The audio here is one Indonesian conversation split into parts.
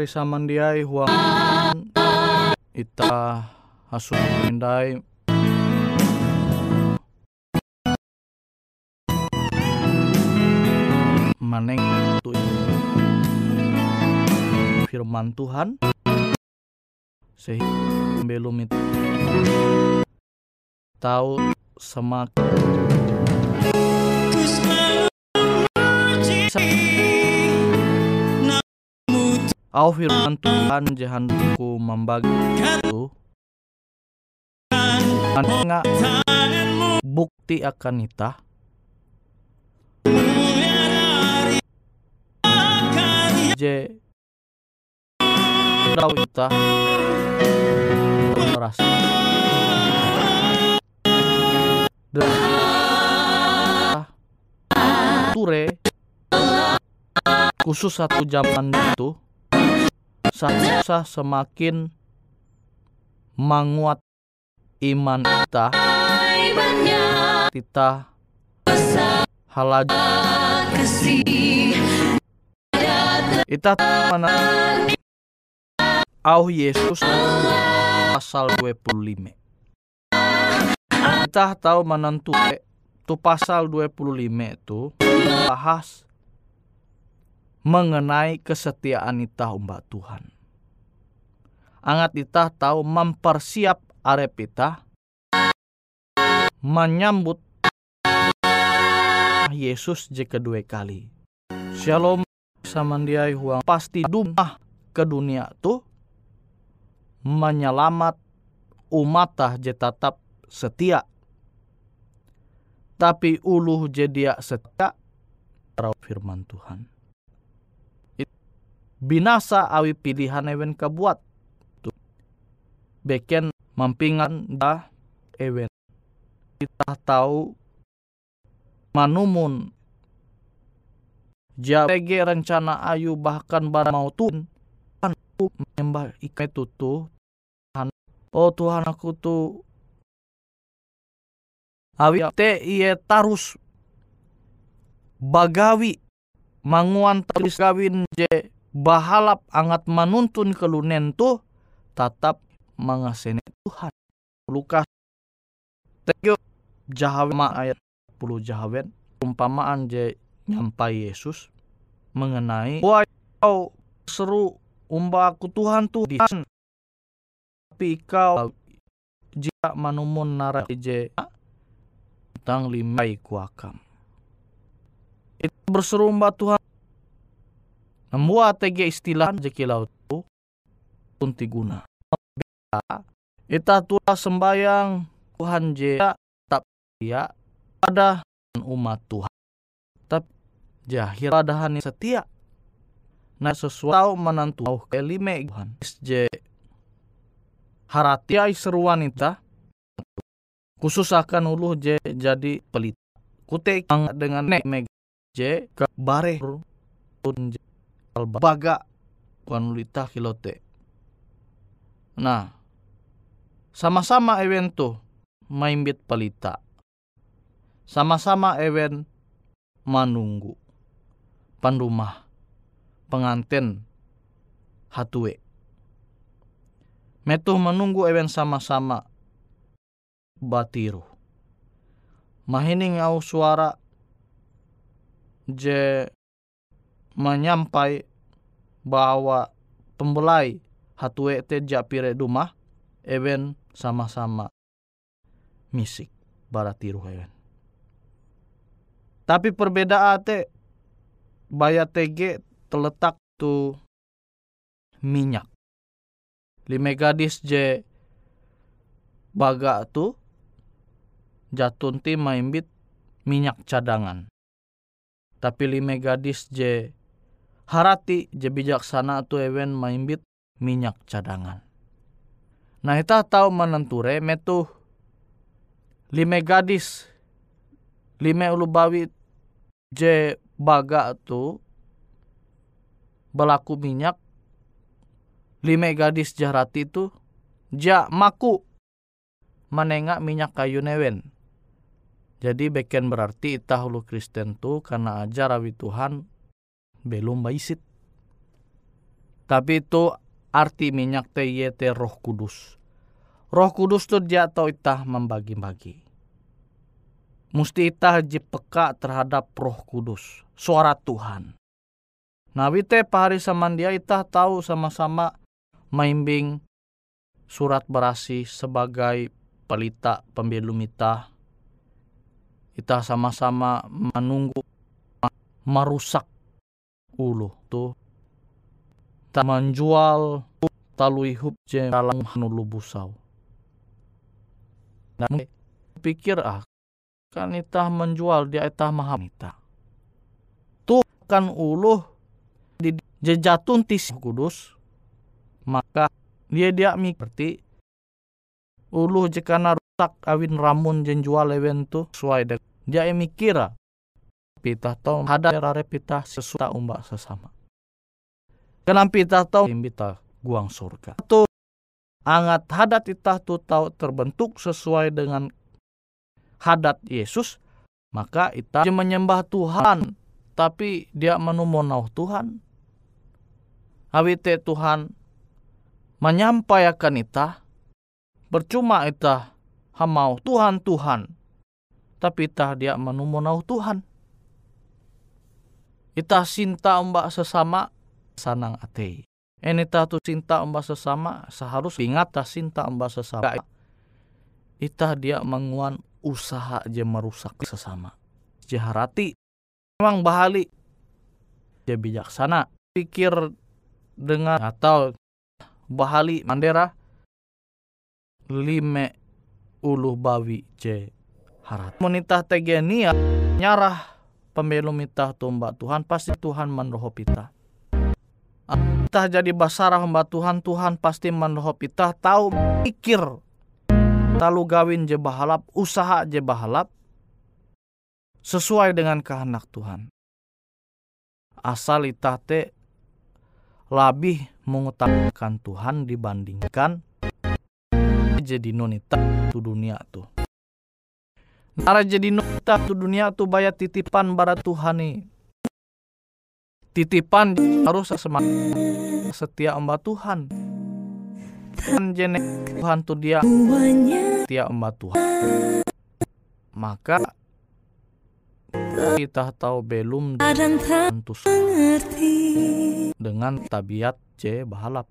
Pari samandiai huang ita hasun mindai maneng tu firman Tuhan. Sehingga belum itu. Tahu semakin Au firman Tuhan jahanku membagi itu bukti akan ita Je Daw ita merasa Dan Ture. Khusus satu zaman itu saya semakin menguat iman kita. Kita halaj kita mana? Au Yesus pasal 25 kita tahu menentu tu pasal 25 itu bahas mengenai kesetiaan kita umat Tuhan. Angat kita tahu mempersiap arep kita menyambut Yesus je kedua kali. Shalom sama dia huang pasti dumah ke dunia tu menyelamat umat je tetap setia. Tapi uluh je dia setia firman Tuhan binasa awi pilihan ewen kebuat tuh. Beken mampingan dah ewen. Kita tahu manumun. Jabege rencana ayu bahkan bar mau tun. Kan menyembah ikan itu tuh. Oh Tuhan aku tuh. Awi te iye tarus. Bagawi. Manguan terus kawin je bahalap angat manuntun kelunen tu tetap mengaseni Tuhan. Lukas. Tegyo jahawen ayat 10 jahawen umpamaan je nyampai Yesus mengenai wah kau seru umba aku Tuhan tu di tapi kau jika manumun nara je tentang limai kuakam itu berseru umba Tuhan membuat tege istilah jekilau tu unti guna. Ita tua sembayang Tuhan je tak setia pada umat Tuhan. Tapi jahir pada setia. Nah sesuatu menantu au kelime Tuhan. Je harati ai seruan ita khusus akan ulu je jadi pelit. Kute dengan nek meg je ke bare pun baga wanulita kilote. Nah, sama-sama evento maimbit palita. Sama-sama event manunggu. Pandumah pengantin hatue. Metuh menunggu event sama-sama batiru. Mahining au suara je menyampai bahwa pembelai hatue te japire dumah even sama-sama misik baratiru hewen. Tapi perbedaan te baya TG terletak tu minyak. Lima gadis je baga tu jatun ti maimbit minyak cadangan. Tapi lima gadis je harati je bijaksana tu ewen maimbit minyak cadangan. Nah kita tahu menenture metu lima gadis lima ulu bawi je baga tu belaku minyak lima gadis jarati tu ja maku menengak minyak kayu newen. Jadi beken berarti itah ulu Kristen tu karena ajar awi Tuhan belum baisit. Tapi itu arti minyak te yete roh kudus. Roh kudus tu dia tahu itah membagi-bagi. Musti itah peka terhadap roh kudus. Suara Tuhan. Nah, wite pahari samandia itah tahu sama-sama maimbing surat berasi sebagai pelita pembelum itah. Itah sama-sama menunggu merusak tuh. Tak menjual talui hup je dalam nulu busau. Dan pikir ah kan itah menjual dia itah maham itah. Tuh kan uluh di jejatun tis kudus maka dia dia mikirti uluh jika rusak awin ramun jenjual lewen tu sesuai dengan dia mikira pita tau ada rare pita sesuatu umbak sesama. Kenapa pita tau imbita guang surga. Tu angat hadat itah tu tahu terbentuk sesuai dengan hadat Yesus maka itah menyembah Tuhan tapi dia menumonau Tuhan. Awite Tuhan menyampaikan ita percuma ita hamau Tuhan Tuhan. Tapi ita dia menumonau Tuhan ita cinta mbak sesama sanang ate. Enita tu cinta mbak sesama seharus ingat ta cinta mbak sesama. Ita dia menguan usaha je merusak sesama. Jaharati memang bahali. Dia bijaksana pikir dengan atau bahali mandera. Lime ulu bawi je harat. Monita tegenia nyarah pembelum ita tumba Tuhan pasti Tuhan menroho pita. Kita jadi basarah hamba Tuhan, Tuhan pasti menroho pita tahu pikir talu gawin je bahalap, usaha je bahalap sesuai dengan kehendak Tuhan. Asal itah te lebih mengutamakan Tuhan dibandingkan jadi nonita tu dunia tuh. Nara jadi nonita tu dunia tuh bayar titipan barat Tuhan nih. Titipan harus semangat setia amba Tuhan. Tuhan jene Tuhan tuh dia setia amba Tuhan. Maka kita tahu belum tentu dengan tabiat C bahalap.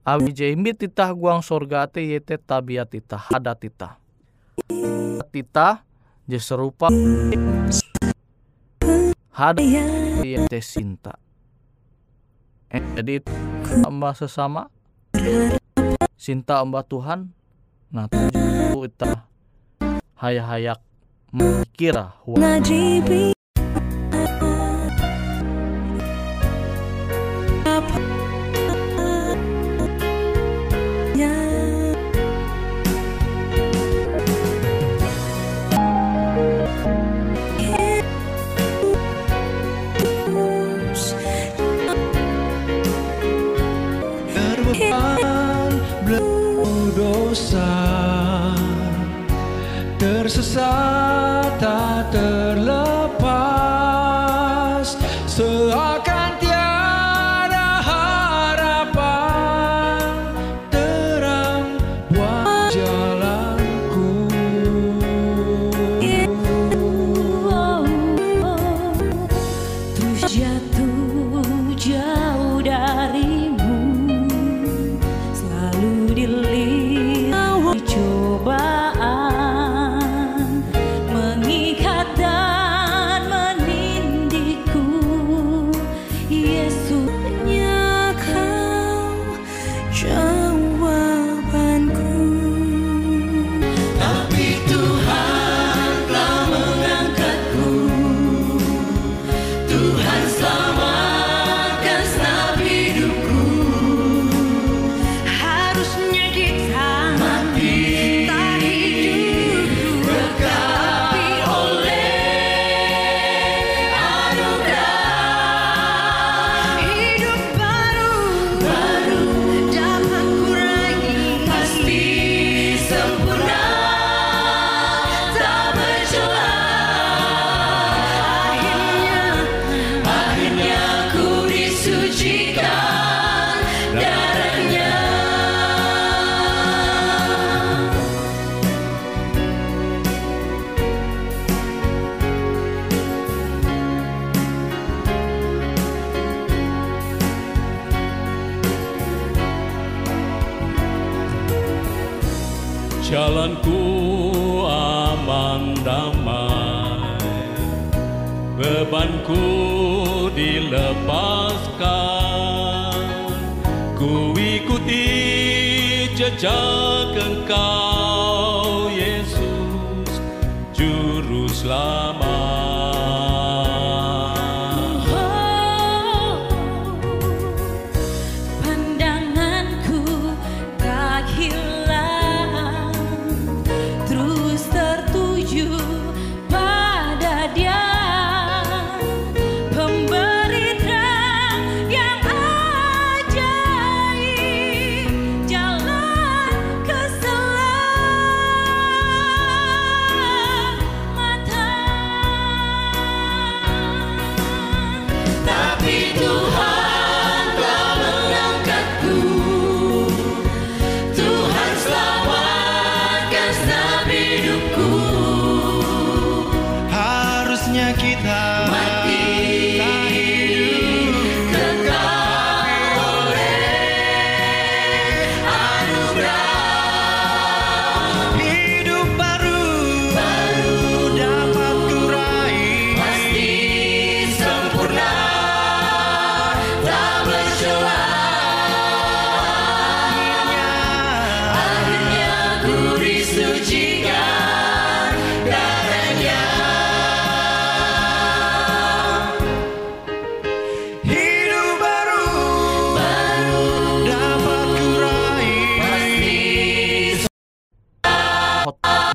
Awi jembi titah guang sorga te yete tabiat titah hadat titah. Titah je serupa. Hadat yete sinta. Eh, jadi tambah sesama. Sinta amba Tuhan. Nah itu itah hayak-hayak mikira пока. Ikuti jejak engkau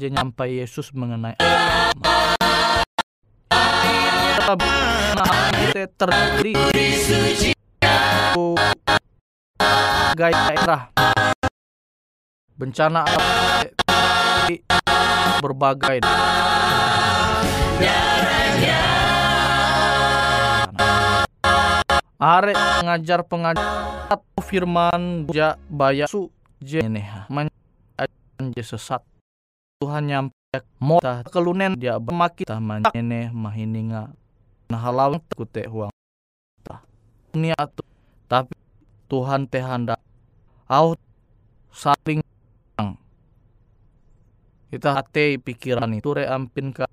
aja nyampai Yesus mengenai terdiri gaya bencana berbagai. Are ngajar pengajar firman ja bayasu jeneha je sesat Tuhan nyampe. Mota kelunen dia bermaki taman ini mahininga nah halawang tekute huang. Niat tapi Tuhan teh hendak au saling kita hati pikiran itu re ampin ka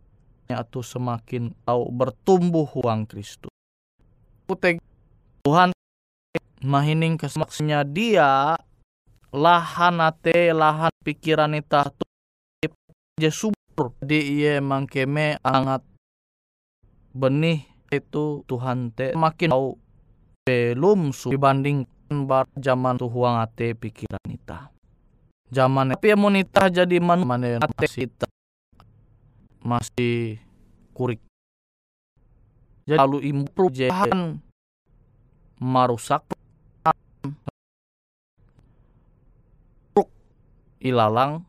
atau semakin au bertumbuh huang Kristus. Kute Tuhan mahining kesemaksanya dia lahan ate lahan pikiran ita tu je subur. Di iye mangkeme angat benih itu Tuhan te makin tahu belum su dibanding bar zaman tu huang ate pikiran ita zaman tapi monita jadi man mana ate ita masih kurik. Jadi lalu improve jahan marusak ilalang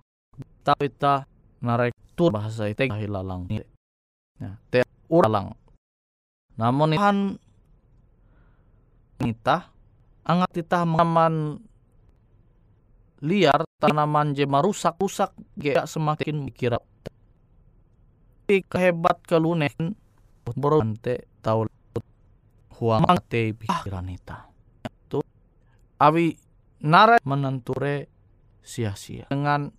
tapi ta narek tur bahasa itu ilalang ya te uralang namun Tuhan nita angat kita mengaman liar tanaman je marusak rusak gak semakin kira. Tapi kehebat kelunen berante tahu huang te pikiran ita itu awi nare menenture sia-sia. Dengan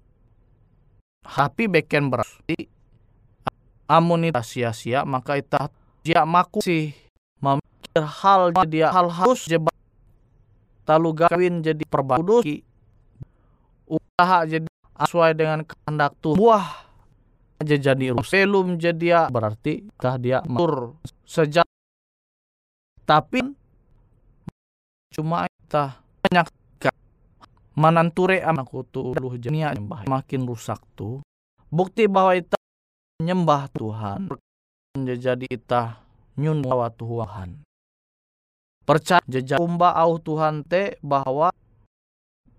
happy beken berarti amun ita sia-sia maka ita dia maku sih memikir hal dia hal harus jebat talu gawin jadi perbaiki usaha jadi sesuai dengan kehendak Tuhan. Buah aja jadi belum jadi ya berarti tah dia matur. Sejak tapi cuma kita banyak mananture anakku tuh lu jenia nyembah. Makin rusak tuh. Bukti bahwa kita nyembah Tuhan. Jadi kita nyun bahwa Tuhan. Percaya jejak kumba au Tuhan te bahwa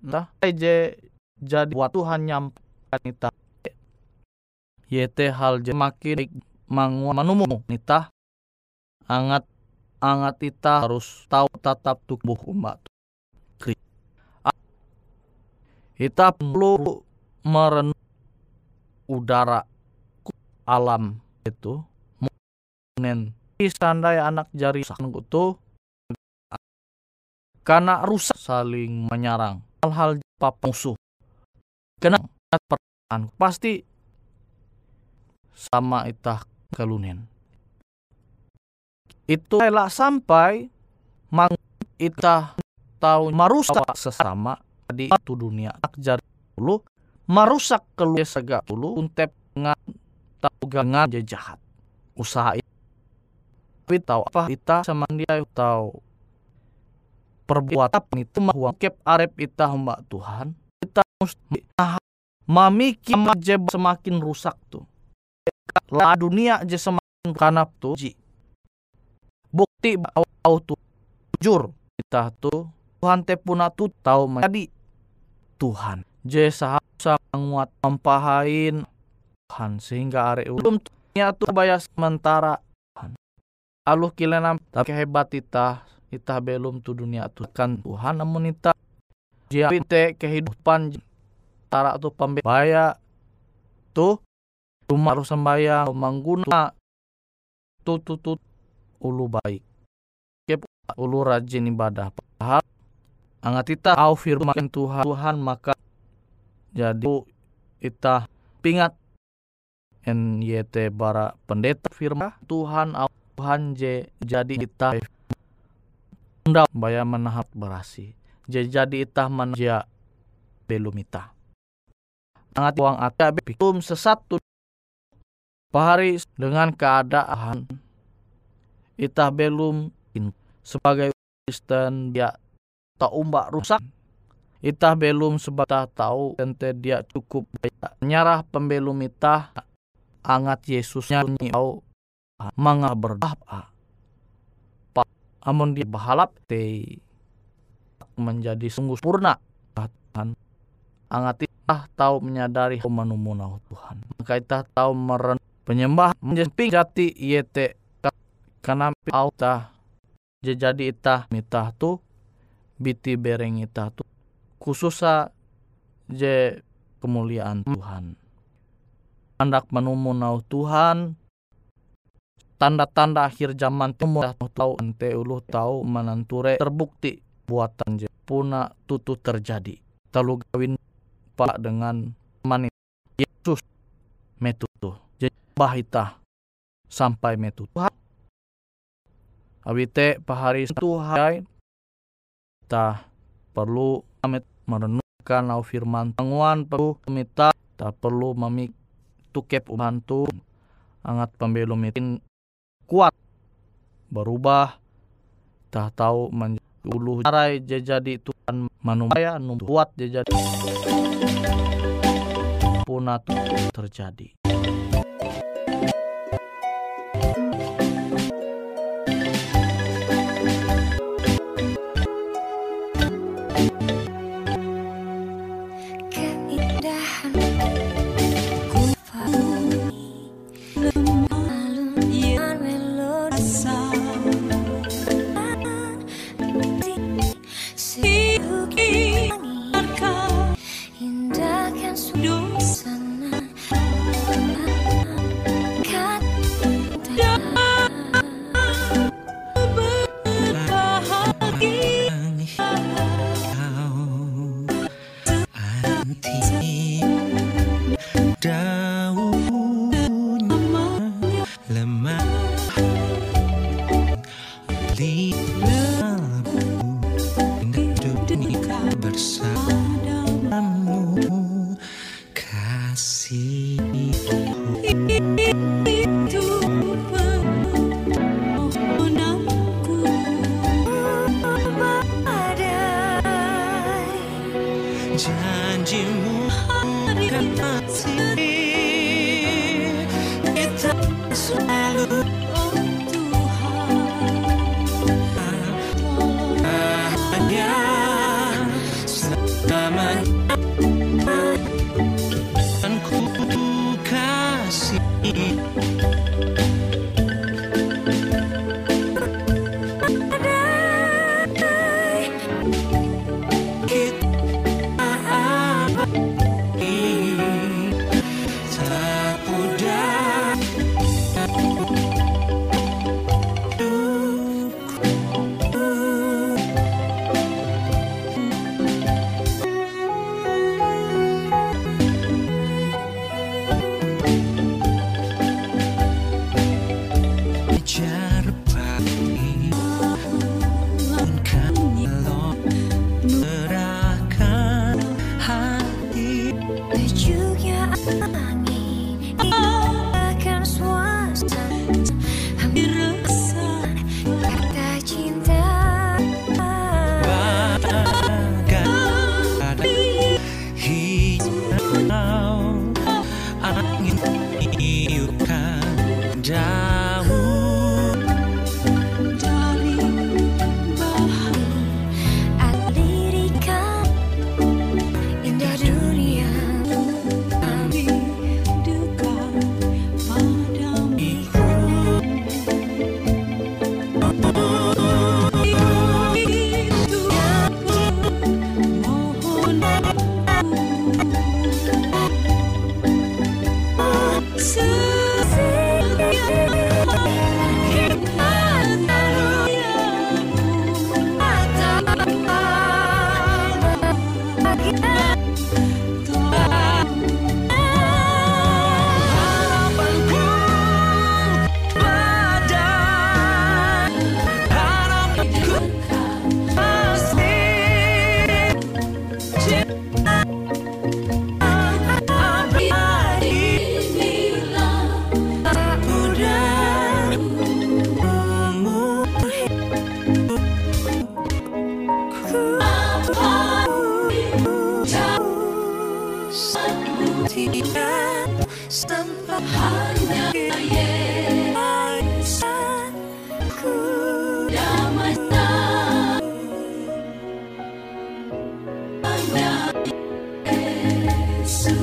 nah je jadi buat Tuhan nyampaikan kita yete hal je makin mangu manumu nita angat angat kita harus tahu tatap tubuh umat kita perlu merenung udara alam itu nen sandai anak jari itu karena rusak saling menyerang. Hal-hal musuh. Kena an pasti sama itah kalunen. Itu elak sampai mang itah tahu marusak sesama di itu dunia jadi dulu marusak keluar sega dulu untep ngan tahu gangan jahat. Usaha itu. Tapi tahu apa kita sama dia tahu. Perbuatan itu mah kep arep ita hamba Tuhan? Kita mesti mamiki je semakin rusak tuh lah dunia je semakin karena tuh ji. Bukti bahwa tuh jujur. Kita tuh Tuhan te puna tuh tahu menjadi Tuhan. Je sahasa menguat mempahain Tuhan sehingga are ulum dunia tuh bayar sementara Tuhan. Aluh kilenam tapi hebat kita kita belum tu dunia tu. Kan Tuhan namun kita dia pinte kehidupan tara tu pembaya tu rumah harus sembahyang mengguna tu tu tu ulu baik. Kep, ulu rajin ibadah. Padahal angat kita au firman Tuhan Tuhan maka jadi kita pingat NYT bara pendeta firman Tuhan au Tuhan je jadi kita Unda baya menahat berasi. Jadi itah manja belum itah. Angat uang ata bikum sesatu pahari dengan keadaan itah belum sebagai Kristen dia tak umbak rusak itah belum sebatah tahu ente dia cukup nyarah pembelum itah angat Yesusnya tahu. Manga berdoa amun dia bahalap te menjadi sungguh sempurna Tuhan angat kita tahu menyadari manumunau Tuhan. Maka kita tahu meren penyembah menjadi jati yete karena auta jadi itah mitah tu biti bereng itah tu khususnya je kemuliaan Tuhan. Hendak menumunau Tuhan tanda-tanda akhir zaman timur tahu ante ulu tahu menanture terbukti buatan je puna tutu terjadi. Terlalu gawin pak dengan manit Yesus metutu jadi bahita sampai metutu awite pahari Tuhan kita perlu amit merenungkan au firman tanguan perlu minta tak perlu memik tukep bantu angat pembelum mitin kuat berubah. Tak tahu menjadi ulu carai jadi Tuhan manumaya num kuat jadi. Punat terjadi Program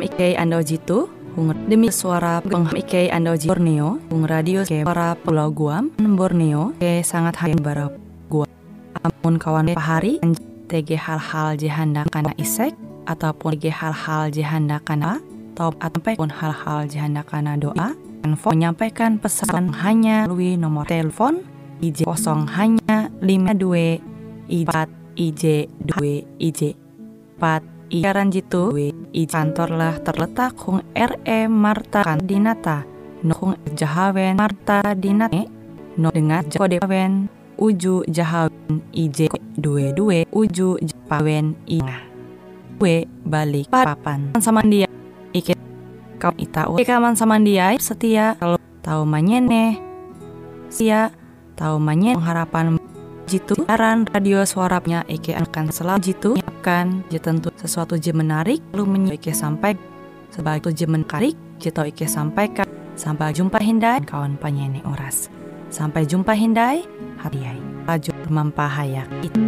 IK Ando Jitu demi suara peng IK Ando Jitu Borneo Hung radio ke para pulau Guam Borneo ke sangat hari baru Guam. Amun kawan pahari TG hal-hal jihanda kana isek ataupun hal-hal jihanda kana top ataupun hal-hal jihanda kana doa info menyampaikan pesan hanya melalui nomor telepon IJ kosong hanya 52 4 IJ 2 IJ 4 Iaran jitu i kantor lah terletak hung RE Marta Dinata no hung Jahawen Marta Dinate no dengan kode pawen uju Jahawen IJ 22 uju Jahawen I we balik papan. Sama dia ike kau ita ike kaman sama dia setia. Kalau tahu manyene. Sia tahu manyen harapan jitu. Siaran radio suaranya Ike akan selalu jitu. Akan tentu sesuatu je menarik. Lalu menyi Ike sampai sebagai je menarik jito Ike sampaikan. Sampai jumpa hindai kawan penyanyi oras. Sampai jumpa hindai hadiai laju mempahayak itu